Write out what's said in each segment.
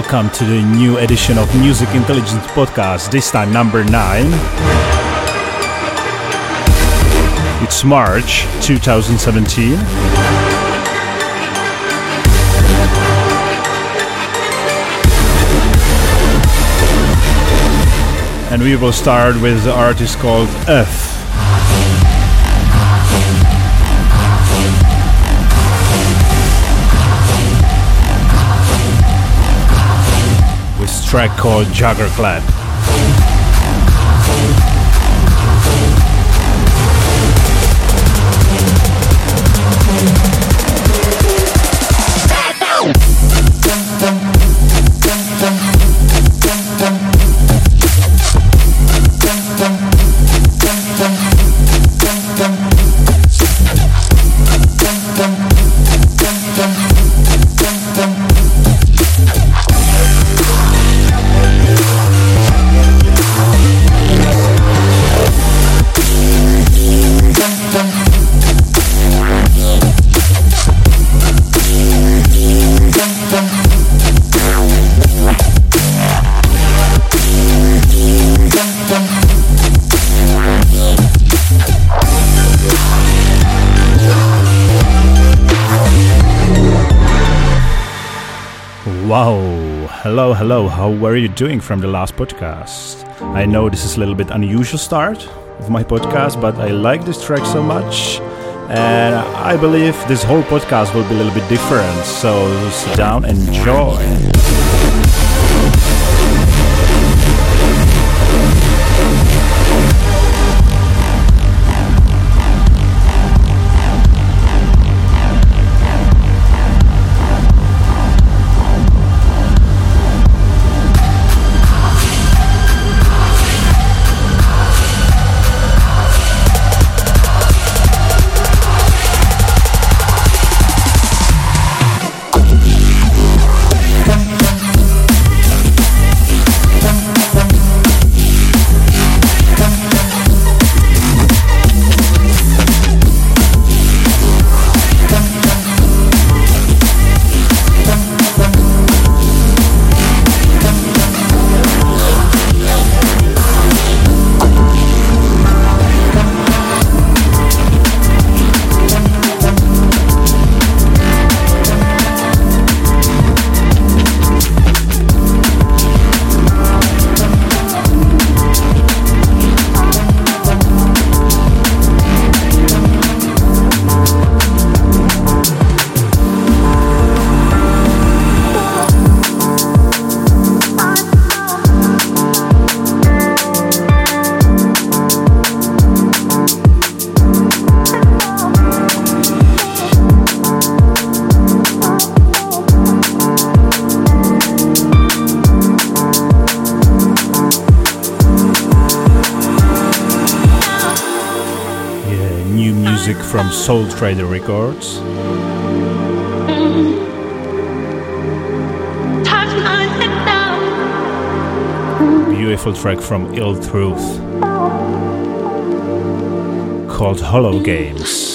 welcome to the new edition of Music Intelligence Podcast, this time number 9. It's March 2017. And we will start with the artist called F. track called Jaggerclad. Wow, hello. How were you doing from the last podcast? I know this is a little bit unusual start of my podcast, but I like this track so much, and I believe this whole podcast will be a little bit different. So sit down, enjoy. Trader Records. Beautiful track from Ill Truth called Hollow Games.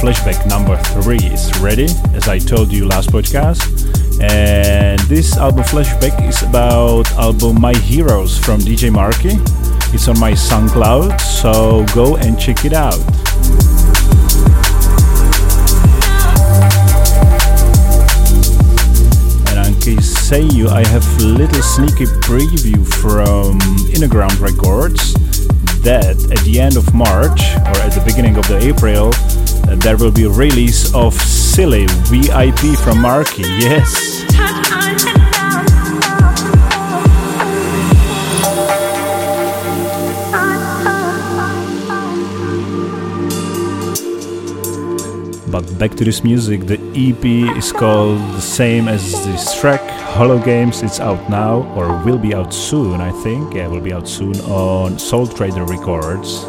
Flashback number 3 is ready, as I told you last podcast. And this album flashback is about album My Heroes from DJ Marky. It's on my SoundCloud, so go and check it out. Say you I have a little sneaky preview from Innerground Records that at the end of March or at the beginning of the April there will be release of Silly VIP from Marky. Yes. But back to this music, the EP is called the same as this track, Hollow Games. It's out now, or will be out soon, I think. Yeah, will be out soon on Soul Trader Records.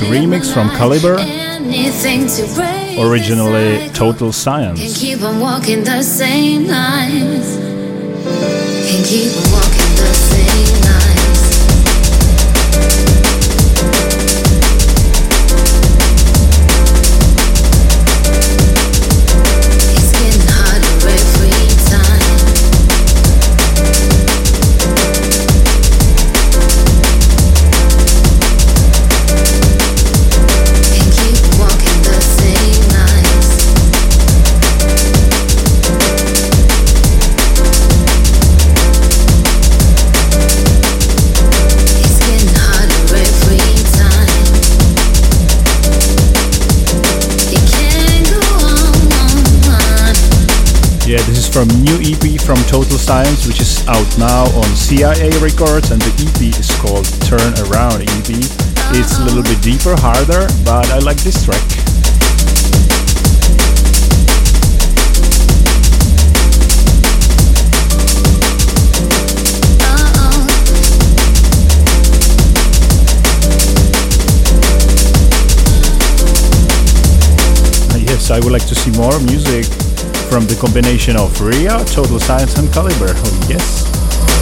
Remix from Calibre? Originally Total Science. Can keep on walking the same lines. CIA Records, and the EP is called Turn Around EP. It's a little bit deeper, harder, but I like this track. Ah, yes, I would like to see more music from the combination of Riya, Total Science and Calibre. Oh, yes.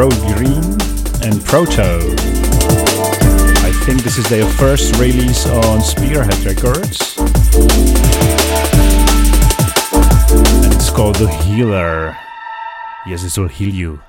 Road Green and Proto. I think this is their first release on Spearhead Records. And it's called The Healer. Yes, it will heal you.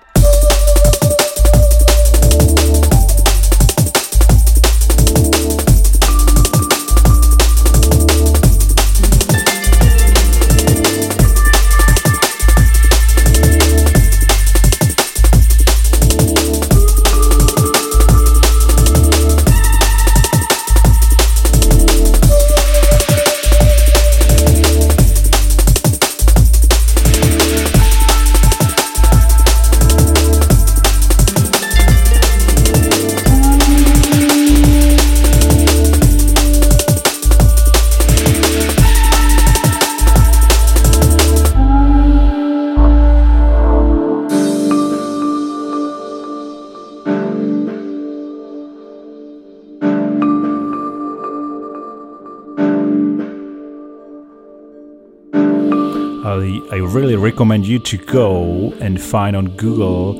Really recommend you to go and find on Google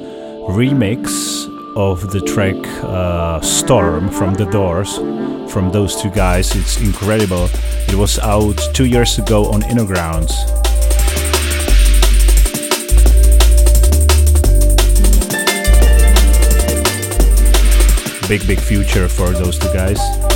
remix of the track uh, Storm from The Doors from those two guys. It's incredible. It was out two years ago on Innergrounds. Big, big future for those two guys.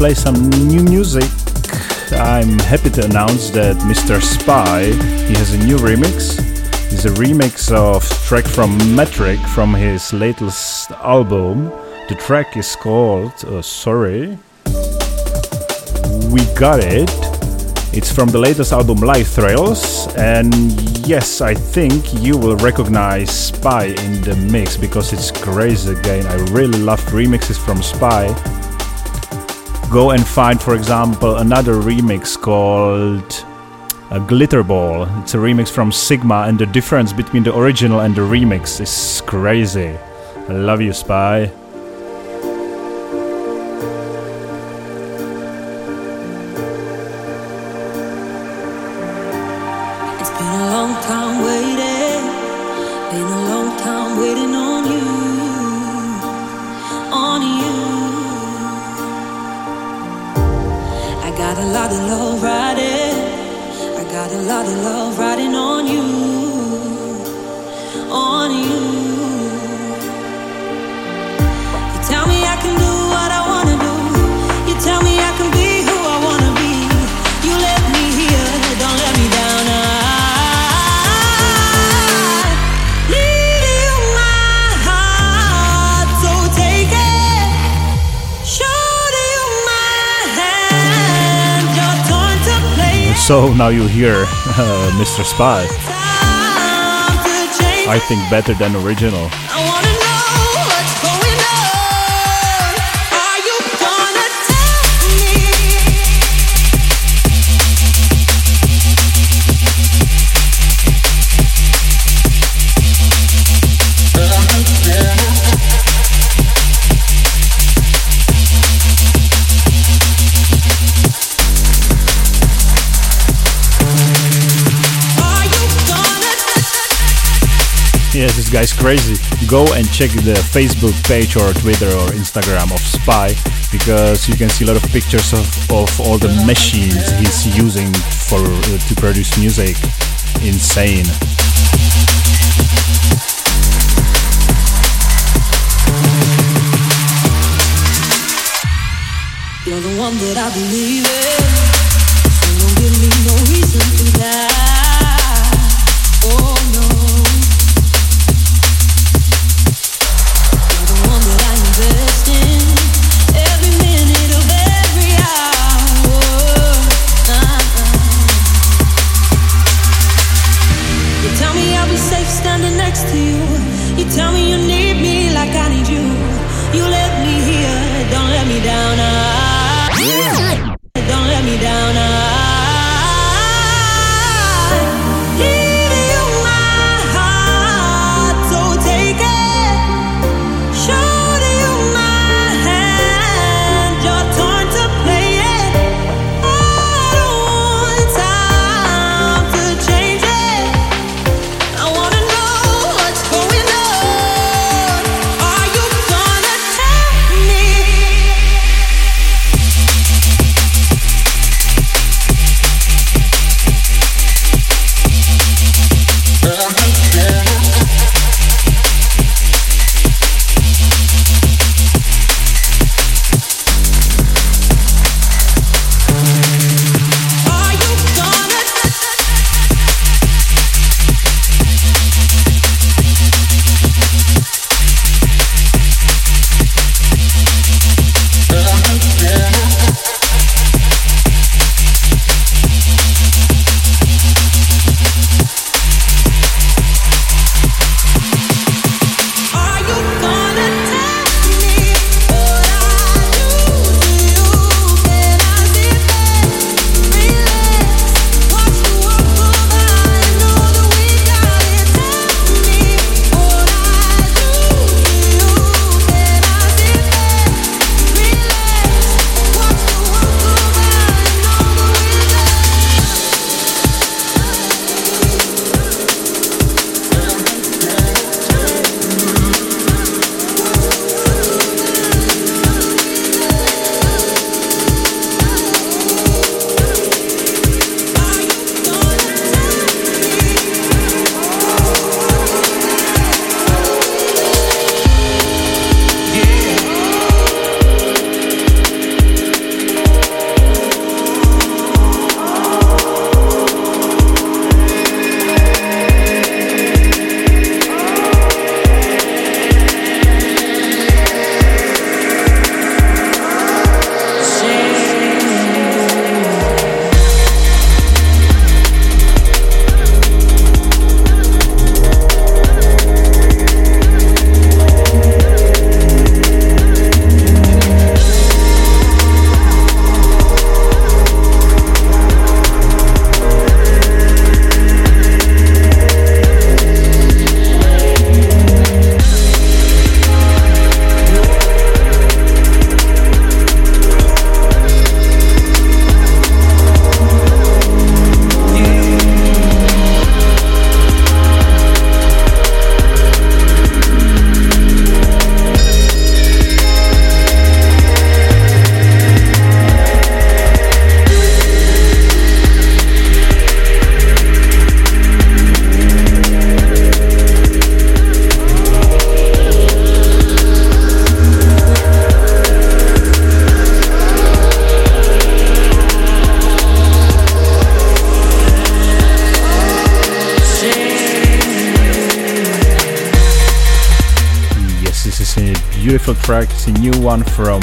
Play some new music. I'm happy to announce that Mr. Spy he has a new remix. It's a remix of track from Metric from his latest album. The track is called uh, Sorry. We got it. It's from the latest album Life Trails, and yes, I think you will recognize Spy in the mix because it's crazy again. I really love remixes from Spy go and find, for example, another remix called a Glitter Ball. It's a remix from Sigma, and the difference between the original and the remix is crazy. I love you, Spy. So now you hear uh, Mr. Spy. I think better than original. Yes, this guy's crazy. Go and check the Facebook page or Twitter or Instagram of Spy because you can see a lot of pictures of, of all the machines he's using for uh, to produce music. Insane. You're the one that I believe in, so don't give me no reason to. Track. It's a new one from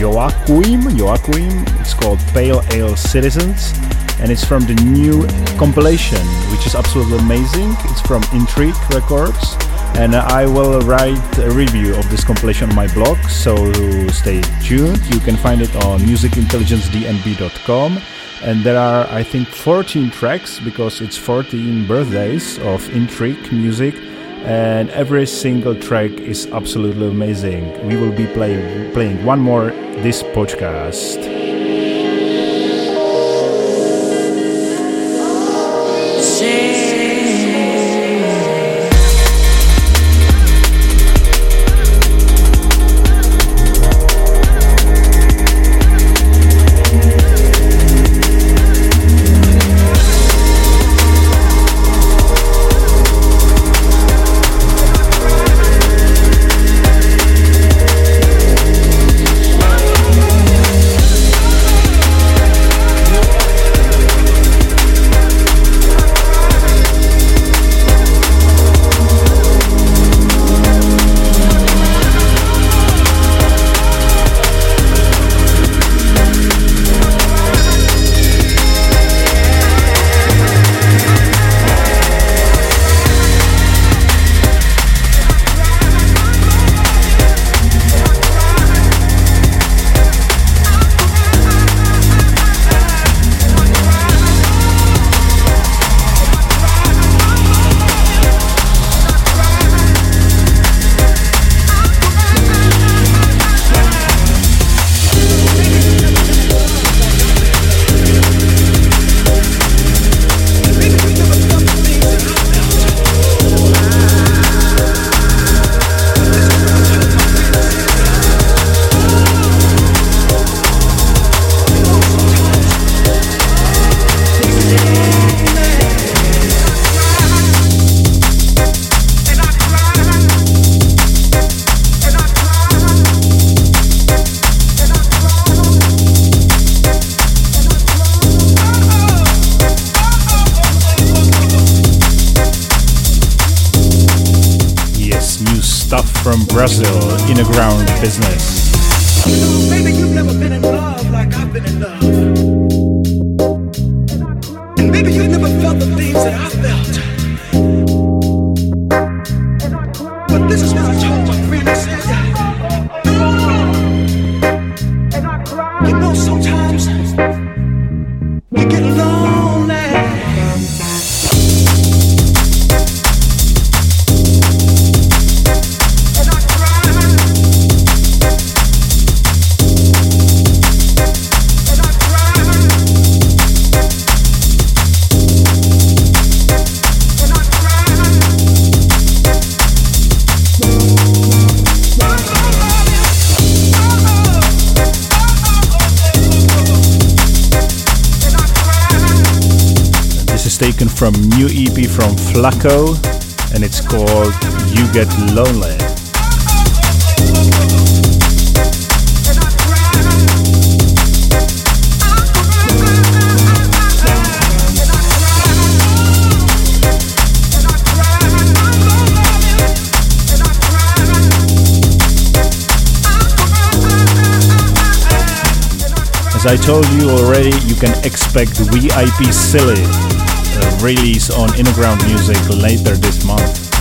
Joaquim. Joaquim. It's called Pale Ale Citizens, and it's from the new compilation, which is absolutely amazing. It's from Intrigue Records, and I will write a review of this compilation on my blog. So stay tuned. You can find it on musicintelligencednb.com and there are i think 14 tracks because it's 14 birthdays of intrigue music and every single track is absolutely amazing. We will be play, playing one more this podcast Flacco and it's called You Get Lonely. As I told you already, you can expect VIP Silly release on Innerground Music later this month.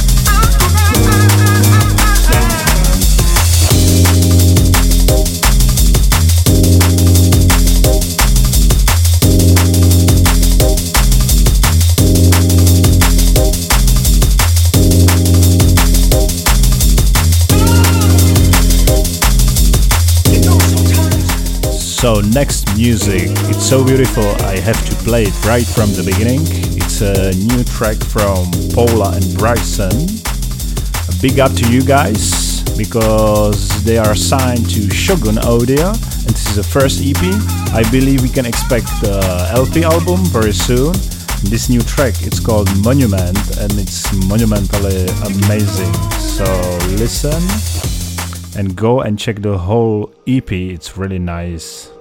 So next music, it's so beautiful I have to play it right from the beginning. A new track from Pola and Bryson. A big up to you guys because they are signed to Shogun Audio and this is the first EP. I believe we can expect the LP album very soon. This new track it's called Monument and it's monumentally amazing. So listen and go and check the whole EP. It's really nice.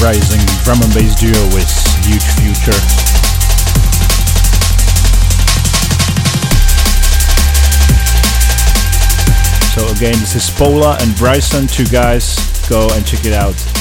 Rising drum and bass duo with huge future. So again, this is Pola and Bryson, two guys. Go and check it out.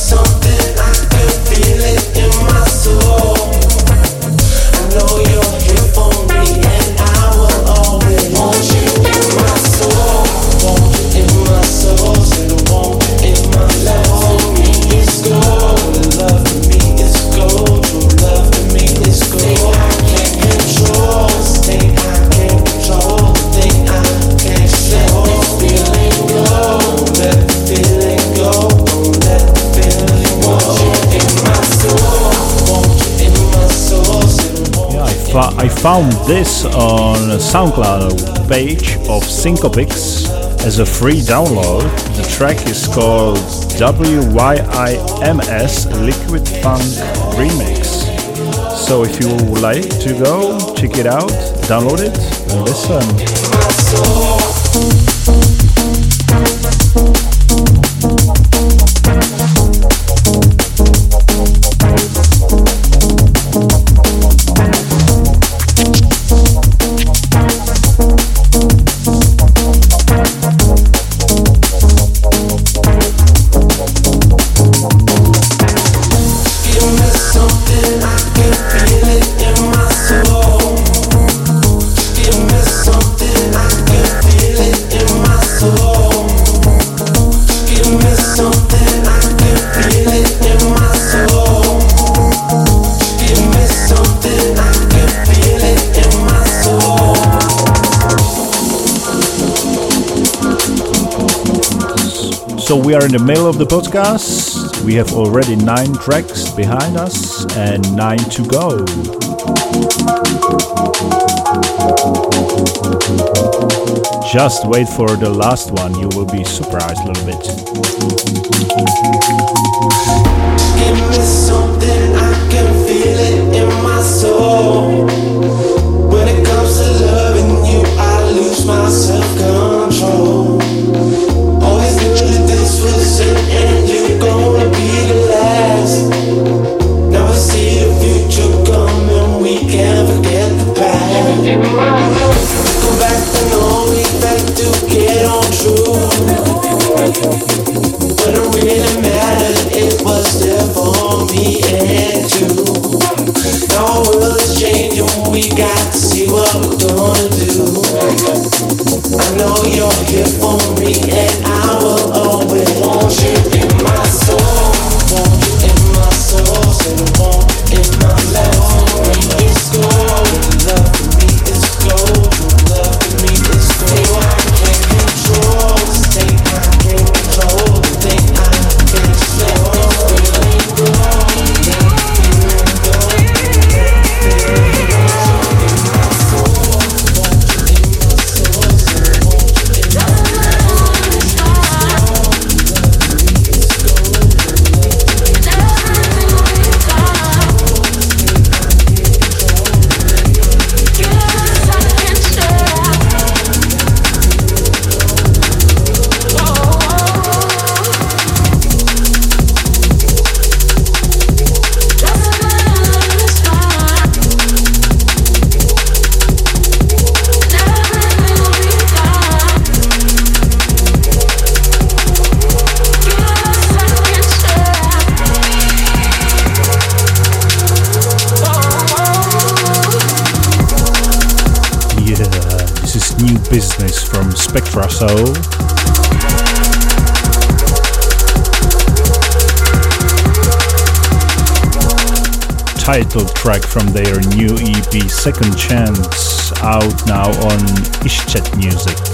song found this on SoundCloud page of Syncopix as a free download. The track is called WYIMS Liquid Funk Remix. So if you would like to go, check it out, download it, and listen. We are in the middle of the podcast. We have already nine tracks behind us and nine to go. Just wait for the last one, you will be surprised a little bit. Soul. Title track from their new EP Second Chance out now on Ischet Music.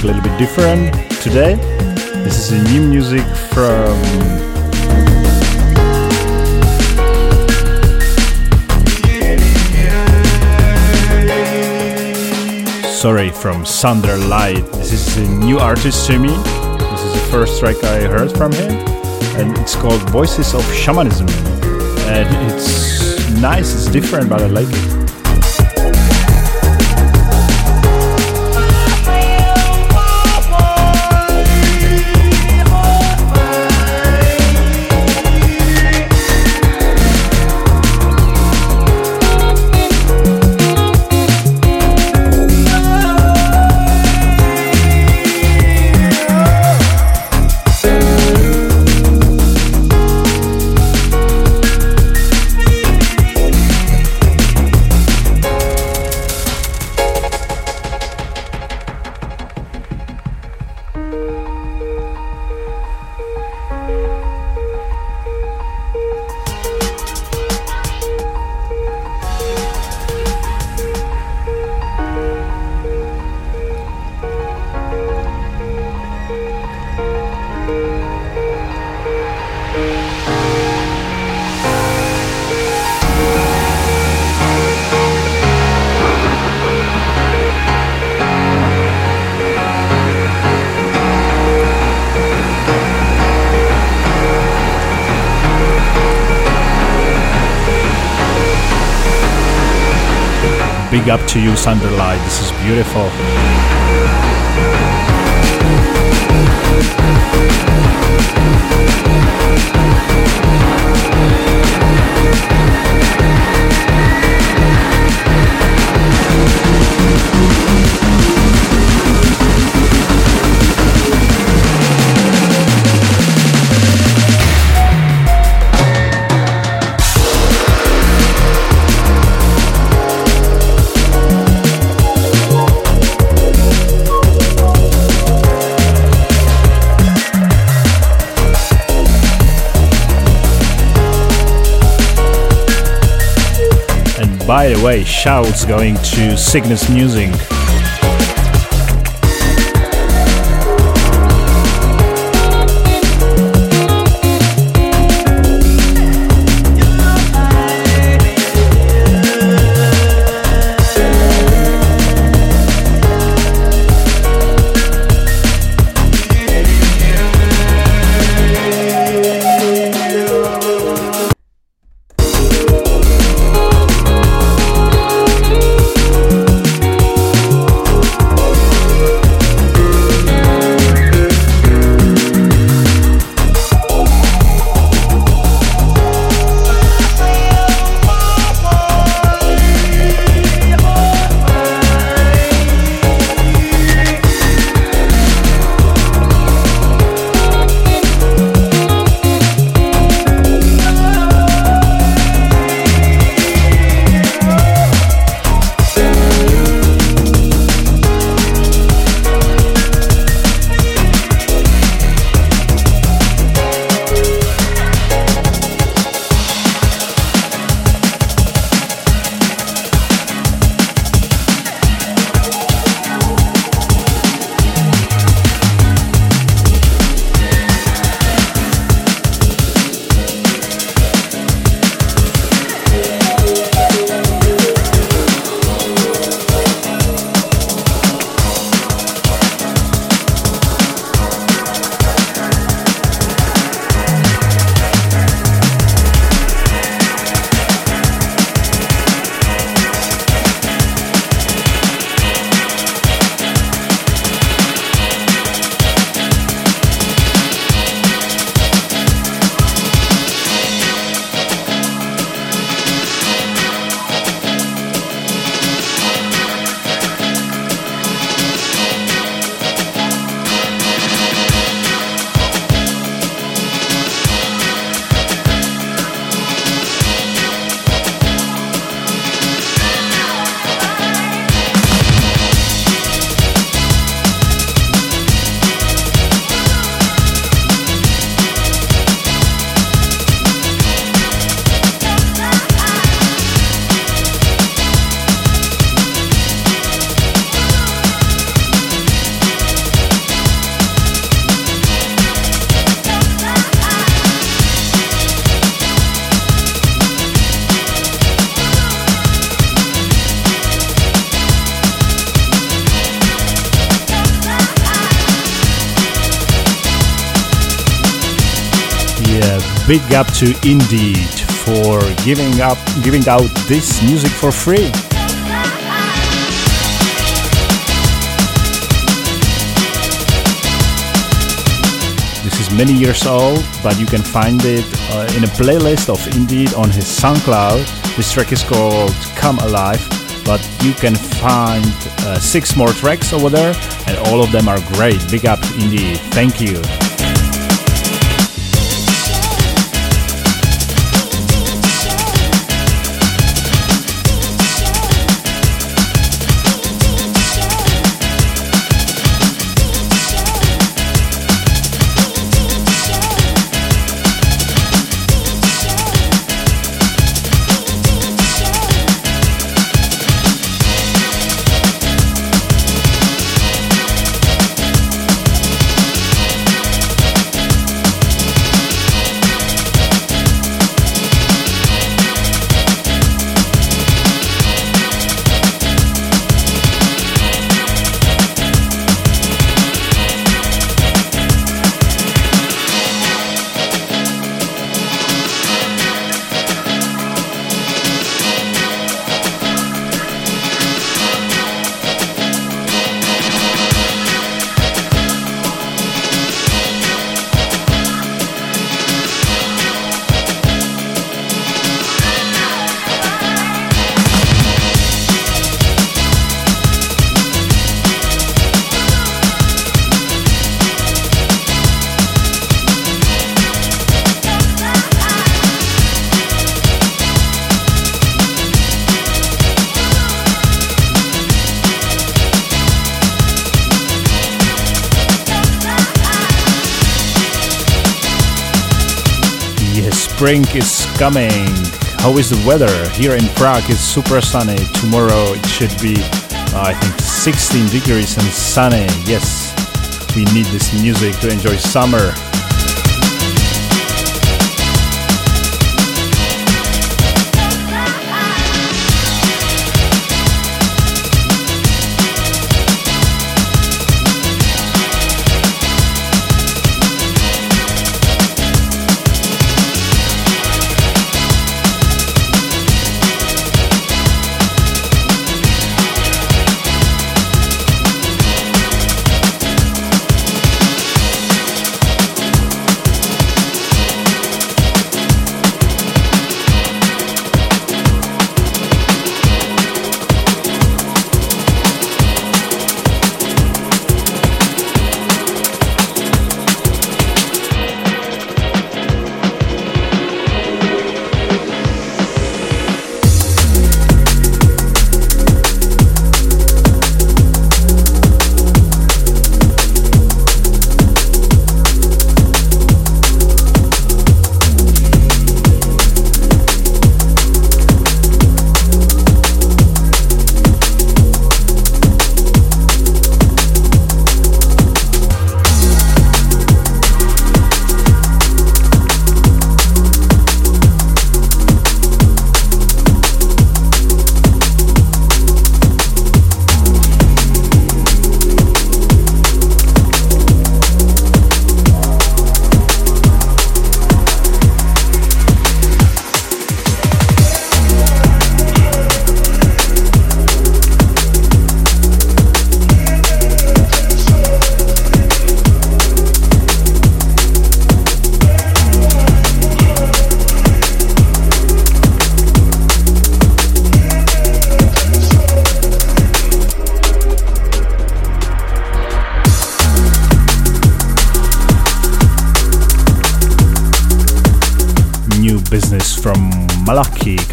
Something a little bit different today. This is a new music from sorry, from Sunder Light. This is a new artist to me. This is the first track I heard from him, and it's called Voices of Shamanism. And it's nice, it's different, but I like it. Big up to you, Sunderlight. This is beautiful. By the way, shouts going to Cygnus Music. Big up to Indeed for giving up giving out this music for free. This is many years old, but you can find it uh, in a playlist of Indeed on his SoundCloud. This track is called Come Alive, but you can find uh, six more tracks over there, and all of them are great. Big up Indeed. Thank you. Spring is coming. How is the weather? Here in Prague it's super sunny. Tomorrow it should be, uh, I think, 16 degrees and sunny. Yes, we need this music to enjoy summer.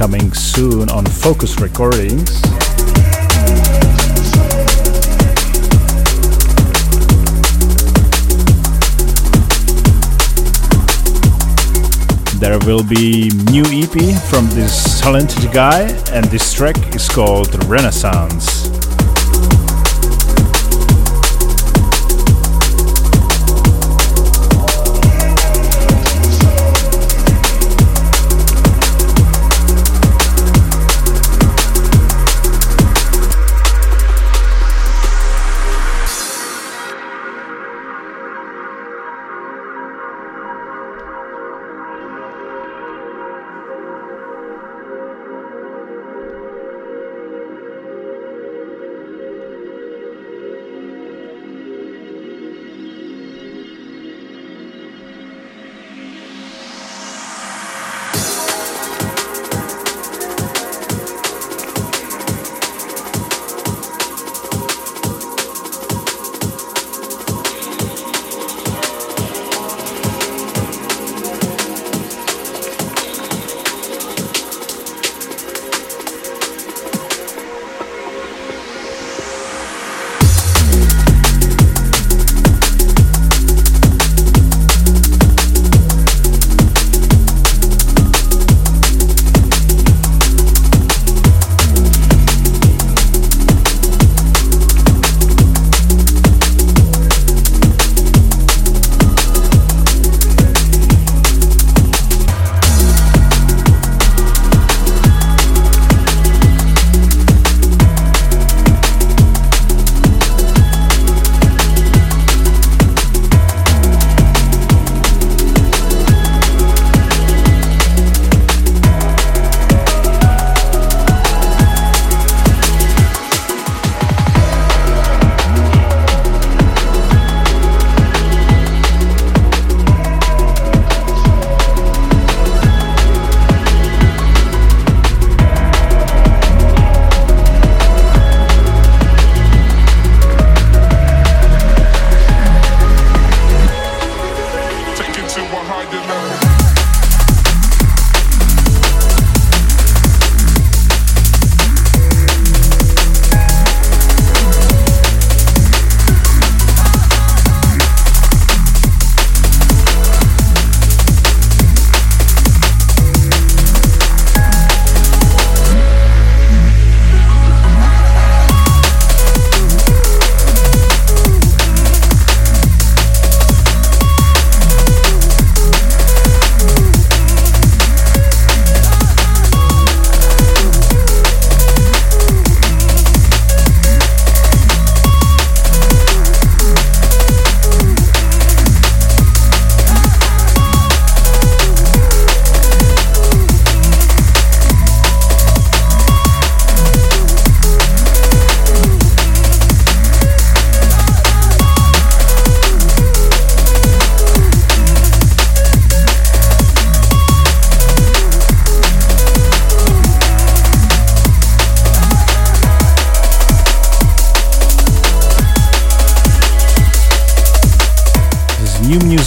Coming soon on Focus Recordings. There will be new EP from this talented guy and this track is called Renaissance.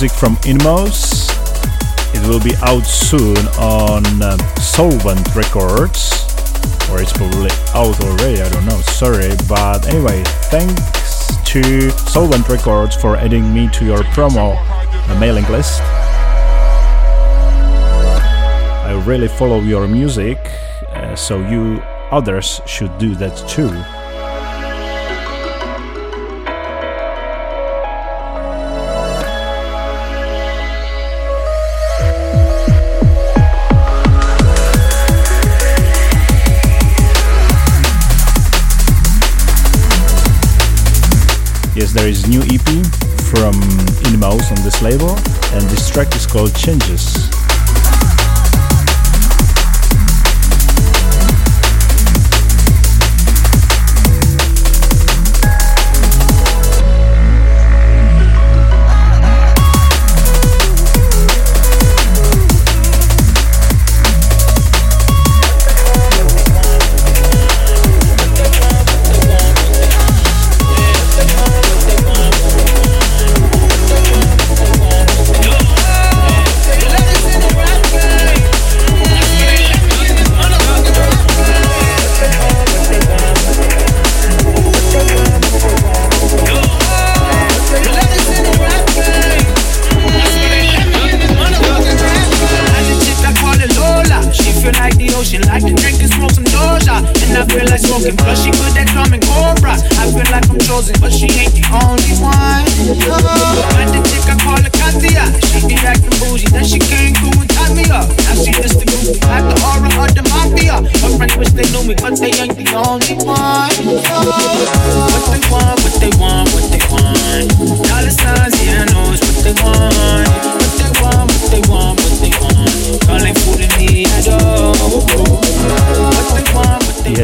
Music from Inmos. It will be out soon on um, Solvent Records, or it's probably out already, I don't know, sorry. But anyway, thanks to Solvent Records for adding me to your promo mailing list. I really follow your music, uh, so you others should do that too. Yes, there is new EP from Inmouse on this label, and this track is called Changes. smoking, flushing.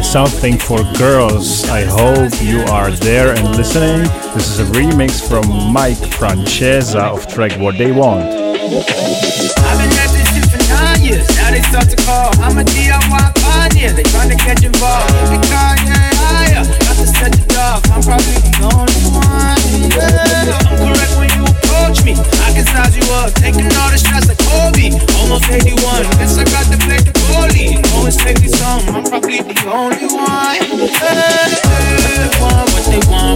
Something for girls. I hope you are there and listening. This is a remix from Mike Francesa of track What They Want. I've been at this shit for nine years. Now they start to call. I'm a DIY pioneer. They trying to catch involved. Higher. Got to set. I'm probably the only one. Yeah. I'm correct when you approach me. I can size you up. Taking all the shots like Kobe. Almost 81. Guess I got to play the goalie. Always take probably the only one. Want, want, what they want.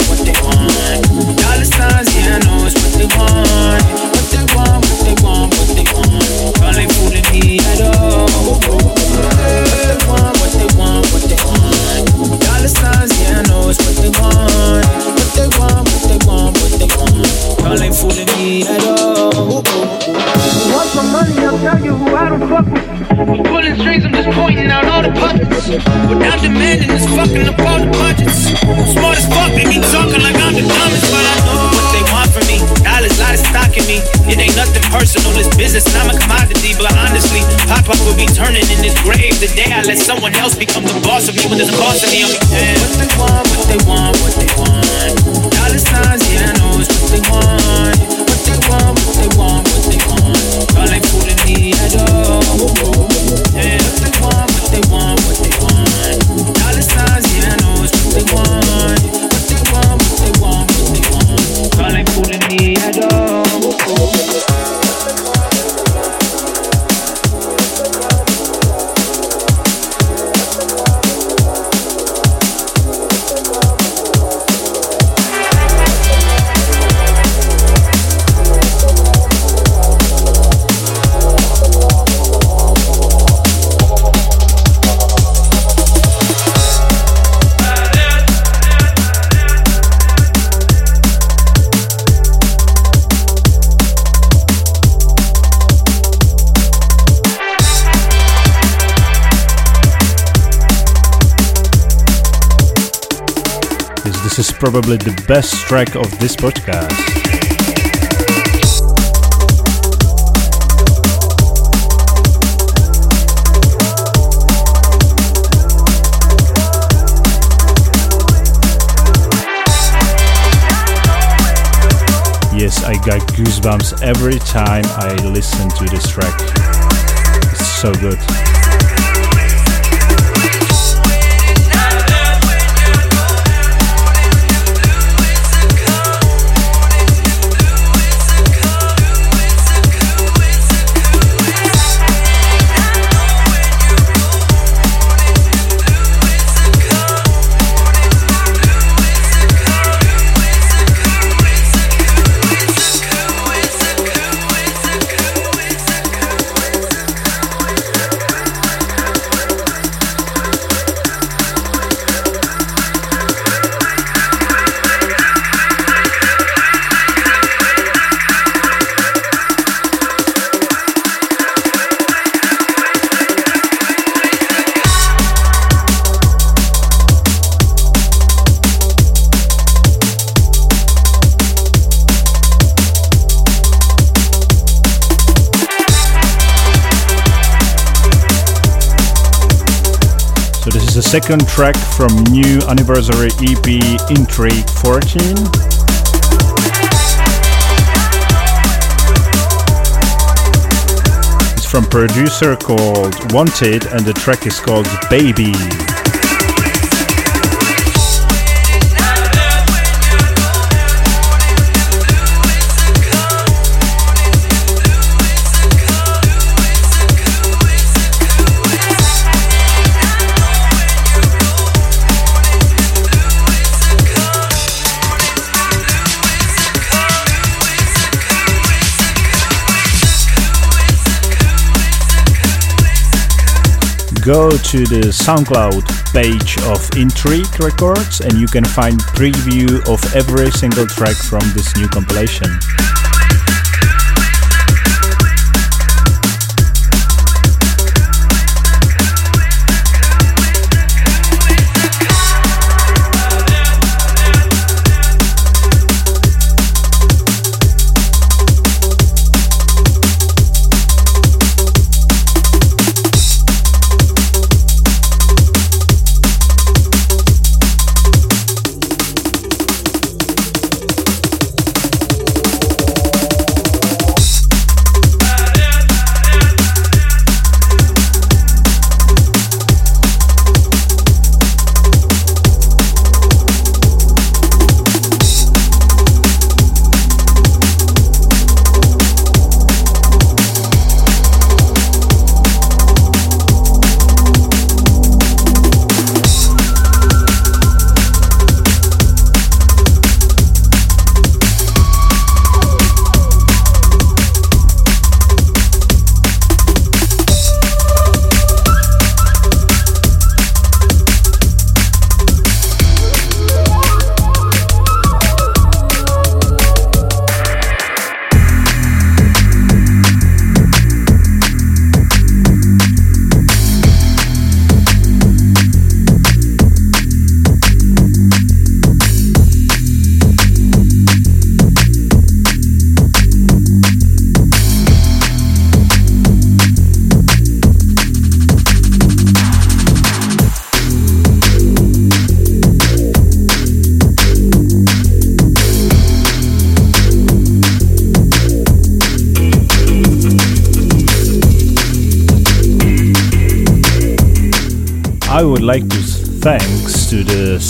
Boss me. Probably the best track of this podcast. Yes, I got goosebumps every time I listen to this track. It's so good. Second track from new anniversary EP Intrigue 14. It's from producer called Wanted and the track is called Baby. Go to the SoundCloud page of Intrigue Records and you can find preview of every single track from this new compilation.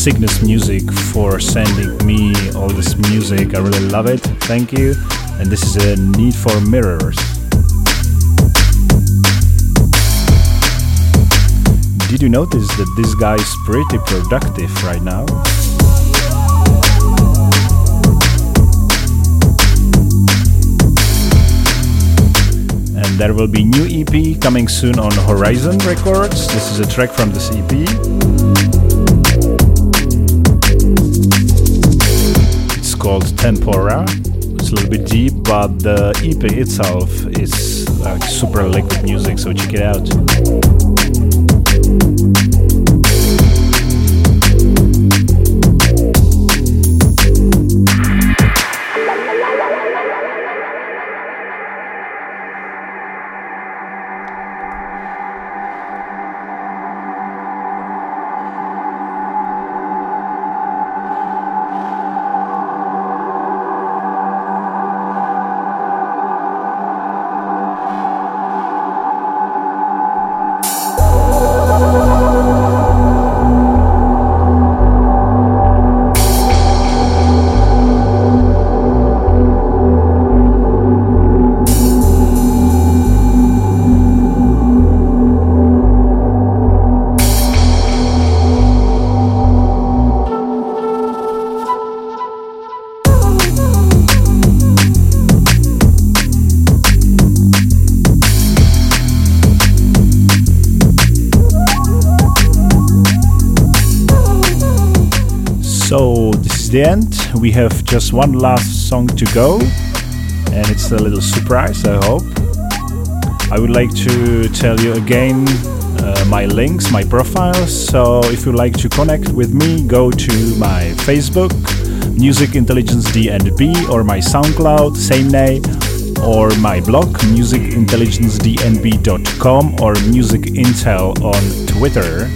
Cygnus Music for sending me all this music. I really love it. Thank you. And this is a Need For Mirrors. Did you notice that this guy is pretty productive right now? and there will be new EP coming soon on Horizon Records. This is a track from this EP. Called Tempora. It's a little bit deep, but the EP itself is like super liquid music, so check it out. We have just one last song to go, and it's a little surprise, I hope. I would like to tell you again uh, my links, my profiles. So if you like to connect with me, go to my Facebook, Music Intelligence DNB, or my SoundCloud, same name, or my blog, musicintelligencednb.com, or Music Intel on Twitter.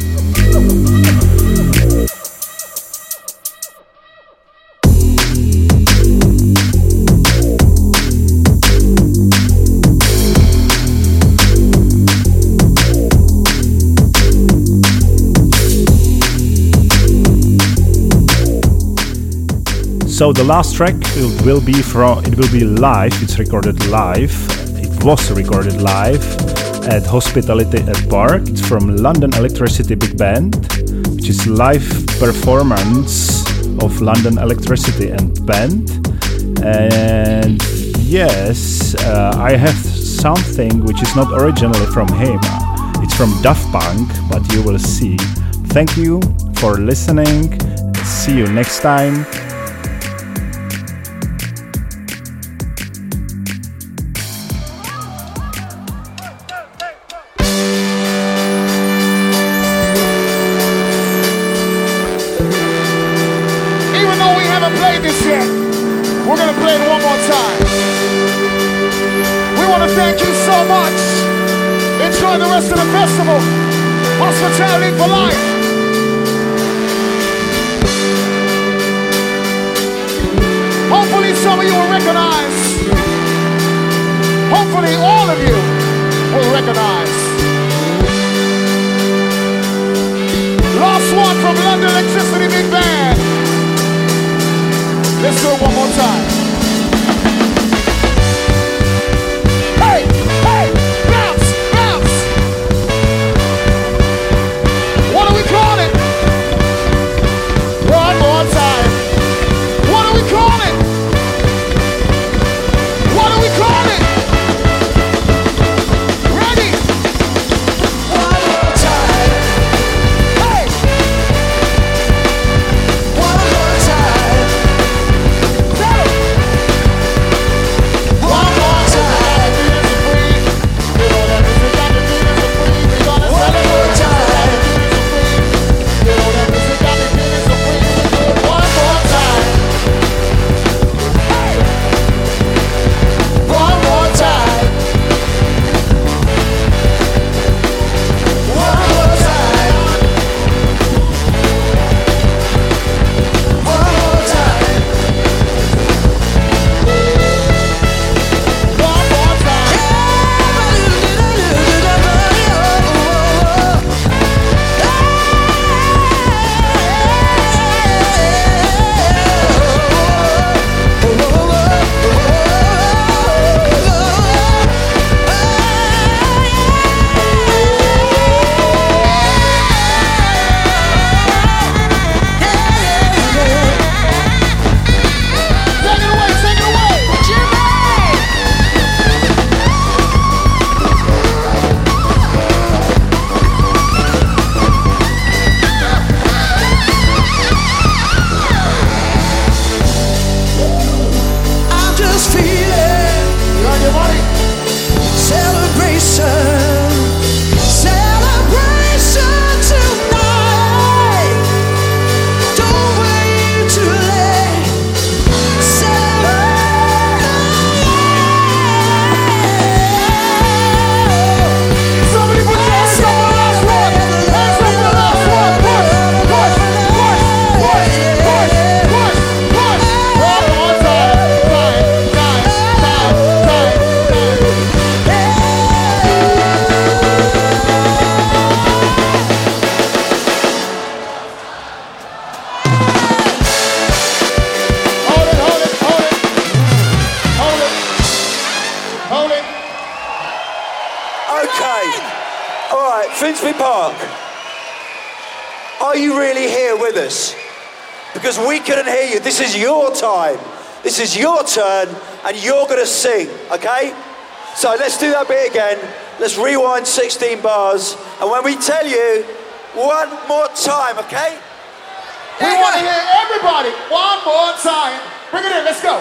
So the last track will be from it will be live. It's recorded live. It was recorded live at Hospitality at Park. It's from London Electricity Big Band, which is live performance of London Electricity and Band. And yes, uh, I have something which is not originally from him. It's from Daft Punk, but you will see. Thank you for listening. See you next time. Is your turn, and you're going to sing, okay? So let's do that bit again. Let's rewind 16 bars, and when we tell you one more time, okay? We want to hear everybody one more time. Bring it in, let's go.